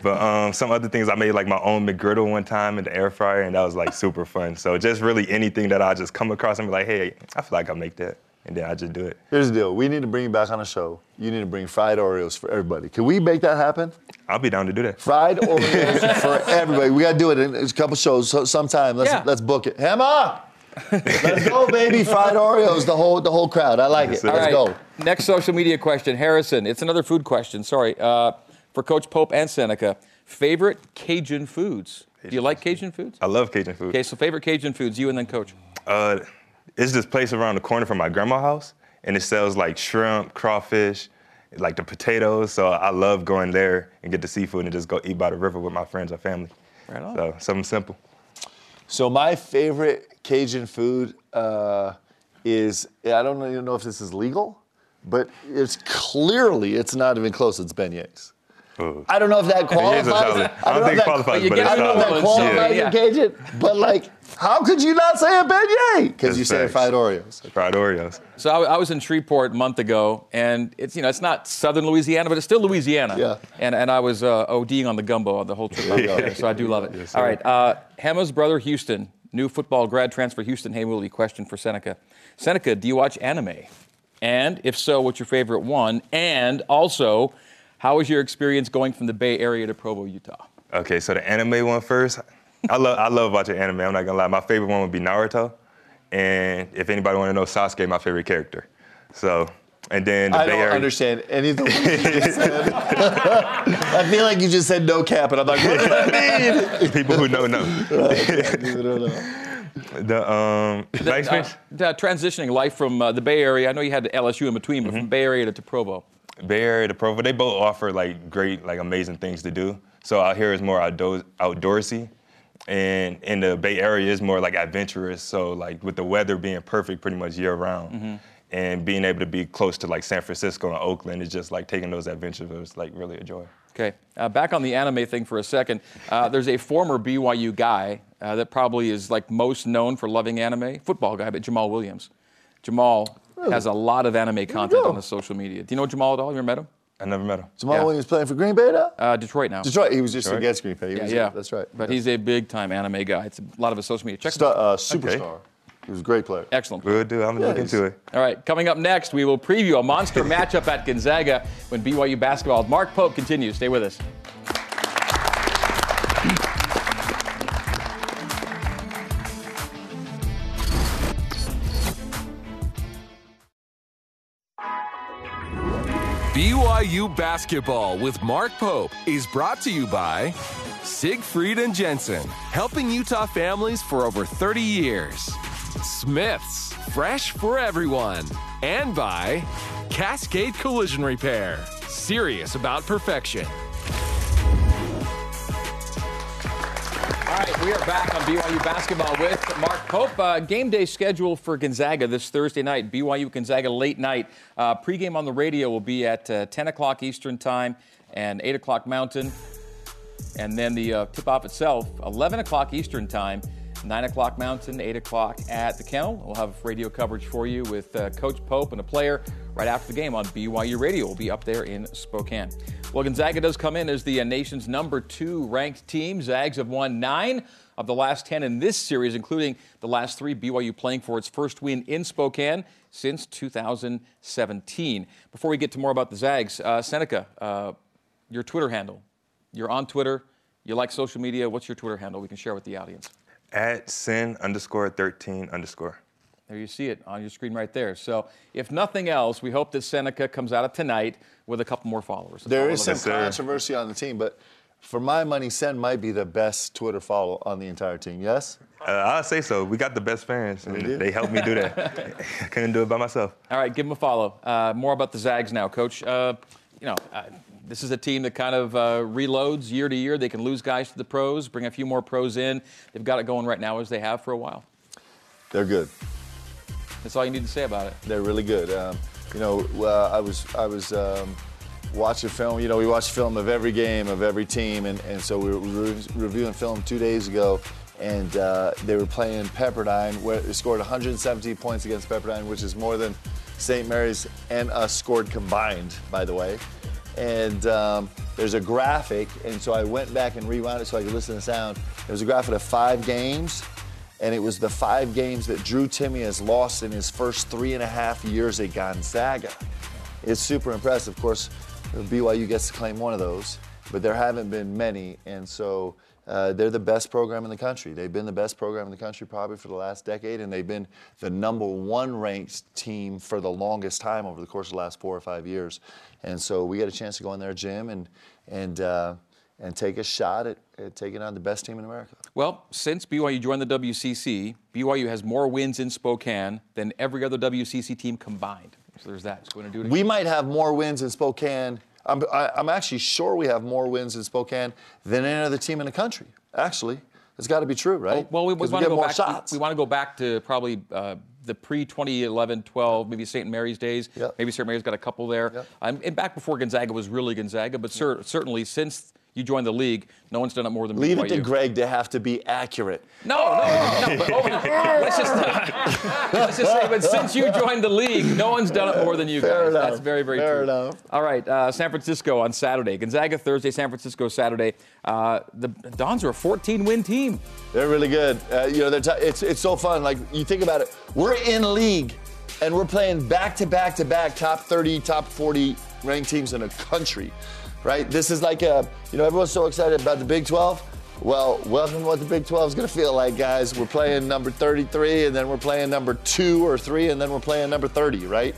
But um, some other things, I made like my own McGriddle one time in the air fryer, and that was like super fun. So just really anything that I just come across and be like, hey, I feel like I make that, and then I just do it. Here's the deal: we need to bring you back on a show. You need to bring fried Oreos for everybody. Can we make that happen? I'll be down to do that. Fried Oreos for everybody. We got to do it in a couple shows so, sometime. Let's Yeah. let's book it. Hema, let's go, baby. Fried Oreos. The whole the whole crowd. I like it. sir. Let's All go. Next social media question, Harrison. It's another food question. Sorry, uh, for Coach Pope and Seneca. Favorite Cajun foods? Do you like Cajun foods? I love Cajun food. Okay, so favorite Cajun foods, you and then Coach. Uh, it's this place around the corner from my grandma's house, and it sells like shrimp, crawfish, like the potatoes. So I love going there and get the seafood and just go eat by the river with my friends or family. Right on. So something simple. So my favorite Cajun food uh, is I don't even know if this is legal, but it's clearly it's not even close. It's beignets. Ooh. I don't know if that Beignets are qualifies. solid. I don't think it know if that- qualifies, you but get it's I don't know if that qualifies Yeah. in Cajun, but like, how could you not say a beignet? Because you say facts. fried Oreos. Fried Oreos. So I, I was in Shreveport a month ago, and it's you know it's not southern Louisiana, but it's still Louisiana. Yeah. And and I was uh, ODing on the gumbo on the whole trip. out there, so I do love it. Yes, All sir. right, uh, Hema's brother Houston, new football grad transfer Houston Heimuli. Question for Seneca. Seneca, do you watch anime? And if so, what's your favorite one? And also, how was your experience going from the Bay Area to Provo, Utah? Okay, so the anime one first. I love I love watching anime. I'm not gonna lie. My favorite one would be Naruto, and if anybody want to know Sasuke, my favorite character. So, and then the Bay Area. I Bay don't Area. understand any of the words you just said. I feel like you just said no cap, and I'm like, what does that mean? People who know know. I don't know. The um, Uh, experience. uh, transitioning life from uh, the Bay Area, I know you had LSU in between, but from Bay Area to, to Provo. Bay Area to Provo, they both offer like great, like amazing things to do. So out here is more outdoor, outdoorsy, and in the Bay Area is more like adventurous. So like with the weather being perfect pretty much year round, and being able to be close to like San Francisco and Oakland is just like taking those adventures was like really a joy. Okay, uh, back on the anime thing for a second. Uh, there's a former BYU guy uh, that probably is like most known for loving anime, football guy, but Jamaal Williams. Jamaal has a lot of anime content on his social media. Do you know Jamaal at all? You ever met him? I never met him. Jamaal Yeah. Williams playing for Green Bay now? Uh, Detroit now. Detroit. He was just Detroit? against Green Bay. Yeah, yeah. That's right. But he's a big time anime guy. It's a lot of his social media. Check him Star, out. uh, superstar. He was a great player. Excellent. Good dude. I'm gonna look he's- into it. All right, coming up next, we will preview a monster matchup at Gonzaga when BYU basketball. Mark Pope continues. Stay with us. BYU Basketball with Mark Pope is brought to you by Siegfried and Jensen, helping Utah families for over 30 years. Smith's, fresh for everyone. And by Cascade Collision Repair, serious about perfection. We are back on BYU basketball with Mark Pope. Uh, game day schedule for Gonzaga this Thursday night. BYU Gonzaga late night. Uh, pregame on the radio will be at uh, 10 o'clock Eastern Time and 8 o'clock Mountain. And then the uh, tip off itself, 11 o'clock Eastern Time, 9 o'clock Mountain, 8 o'clock at the kennel. We'll have radio coverage for you with uh, Coach Pope and a player right after the game on BYU Radio. We'll be up there in Spokane. Well, Gonzaga does come in as the uh, nation's number two ranked team. Zags have won nine of the last 10 in this series, including the last three BYU playing for its first win in Spokane since 2017. Before we get to more about the Zags, uh, Seneca, uh, your Twitter handle. You're on Twitter. You like social media. What's your Twitter handle we can share with the audience? At sin underscore 13 underscore. There you see it on your screen right there. So, if nothing else, we hope that Seneca comes out of tonight with a couple more followers. There is all There some controversy on the team, but for my money, Sen might be the best Twitter follow on the entire team. Yes? Uh, I'll say so. We got the best fans, and they helped me do that. I couldn't do it by myself. All right, give them a follow. Uh, more about the Zags now, Coach. Uh, you know, uh, this is a team that kind of uh, reloads year to year. They can lose guys to the pros, bring a few more pros in. They've got it going right now as they have for a while. They're good. That's all you need to say about it. They're really good. Um, you know, uh, I was I was um, watching film. You know, we watch film of every game of every team, and, and so we were re- reviewing film two days ago, and uh, they were playing Pepperdine, where they scored 117 points against Pepperdine, which is more than St. Mary's and us scored combined, by the way. And um, there's a graphic, and so I went back and rewound it so I could listen to the sound. There's a graphic of five games and it was the five games that Drew Timme has lost in his first three and a half years at Gonzaga. It's super impressive. Of course, BYU gets to claim one of those, but there haven't been many, and so uh, they're the best program in the country. They've been the best program in the country probably for the last decade, and they've been the number one ranked team for the longest time over the course of the last four or five years. And so we get a chance to go in there, Jim, and and uh, and take a shot at taking on the best team in America. Well, since BYU joined the WCC, BYU has more wins in Spokane than every other WCC team combined. So there's that. We're going to do it again. We might have more wins in Spokane. I'm, I, I'm actually sure we have more wins in Spokane than any other team in the country. Actually, it's got to be true, right? Well, we, we want to go back. shots. We, want to go back to probably uh, the pre 2011, 12, maybe St. Mary's days. Yep. Maybe St. Mary's got a couple there. Yep. Um, and back before Gonzaga was really Gonzaga, but cer- certainly since you joined the league, no one's done it more than me. Leave it to Greg to have to be accurate. No, no, no. But over, let's just let's just say, but since you joined the league, no one's done it more than you Fair guys. enough. That's very, very true. Fair true. enough. All right, uh, San Francisco on Saturday. Gonzaga Thursday, San Francisco Saturday. Uh, the Dons are a 14-win team. They're really good. Uh, you know, they're t- it's it's so fun. Like you think about it, we're in league, and we're playing back to back to back top 30, top 40 ranked teams in the country, right? This is like a you know everyone's so excited about the Big 12. Well, welcome to what the Big 12 is going to feel like, guys. We're playing number 33, and then we're playing number two or three, and then we're playing number 30, right?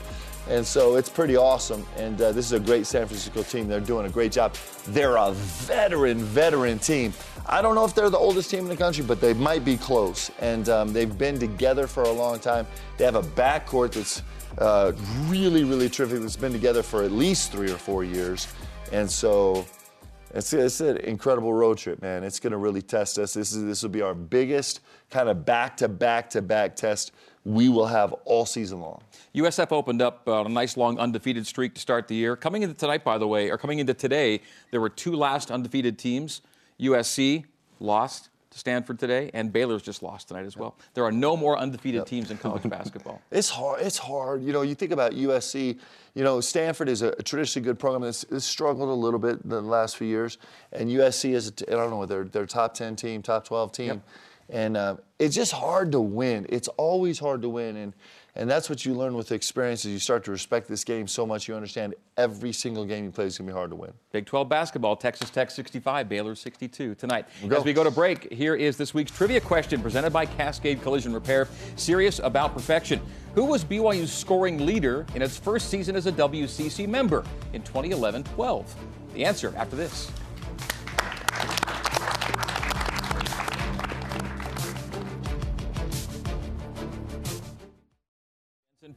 And so it's pretty awesome. And uh, this is a great San Francisco team. They're doing a great job. They're a veteran, veteran team. I don't know if they're the oldest team in the country, but they might be close. And um, they've been together for a long time. They have a backcourt that's uh, really, really terrific. That's been together for at least three or four years. And so it's, it's an incredible road trip, man. It's going to really test us. This is this will be our biggest kind of back to back to back test we will have all season long. USF opened up uh, on a nice long undefeated streak to start the year. Coming into tonight, by the way, or coming into today, there were two last undefeated teams. USC lost to Stanford today, and Baylor's just lost tonight as well. There are no more undefeated teams in college basketball. It's hard. It's hard. You know, you think about USC. You know, Stanford is a traditionally good program that's, that's struggled a little bit in the last few years, and USC is a I don't know they're they're top ten team, top twelve team, and uh, it's just hard to win. It's always hard to win, and and that's what you learn with experience. Is you start to respect this game so much, you understand every single game you play is gonna be hard to win. Big 12 basketball, Texas Tech 65, Baylor 62 tonight. go. As we go to break, here is this week's trivia question presented by Cascade Collision Repair. Serious about perfection. Who was BYU's scoring leader in its first season as a WCC member in 2011 12? The answer after this.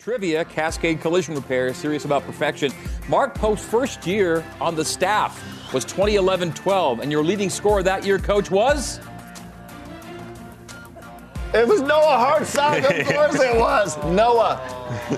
Trivia, Cascade Collision Repair, serious about perfection. Mark Pope's first year on the staff was 2011 12, and your leading scorer that year, coach, was? It was Noah Hartsock. Of course it was. Noah.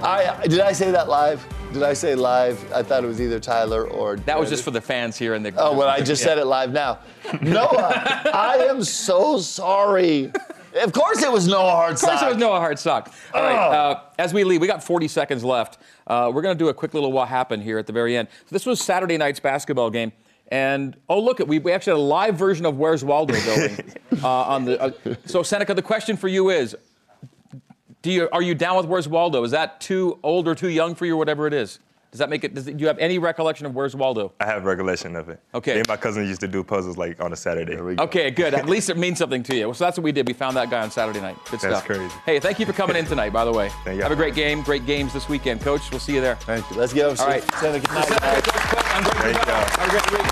I did I say that live? Did I say live? I thought it was either Tyler or. That was just for the fans here in the. Oh well, I just Yeah. said it live now. Noah, I am so sorry. Of course it was Noah Hartsock. Of course, it was Noah Hartsock. All right, uh, as we leave, we got 40 seconds left. Uh, we're going to do a quick little what happened here at the very end. So this was Saturday night's basketball game. And oh, look, we, we actually had a live version of Where's Waldo going uh, on the. Uh, so Seneca, the question for you is: Do you are you down with Where's Waldo? Is that too old or too young for you, or whatever it is? Does that make it? Does, do you have any recollection of Where's Waldo? I have recollection of it. Okay. Me and my cousin used to do puzzles like on a Saturday. Okay, good. At least it means something to you. So that's what we did. We found that guy on Saturday night. Good That's stuff. crazy. Hey, thank you for coming in tonight, by the way. Thank you. Have a great game. Great games this weekend, Coach. We'll see you there. Thank you. Let's go. All right. Seneca, good night, guys. I'm Greg Thank Wrubell. you. Have a great week.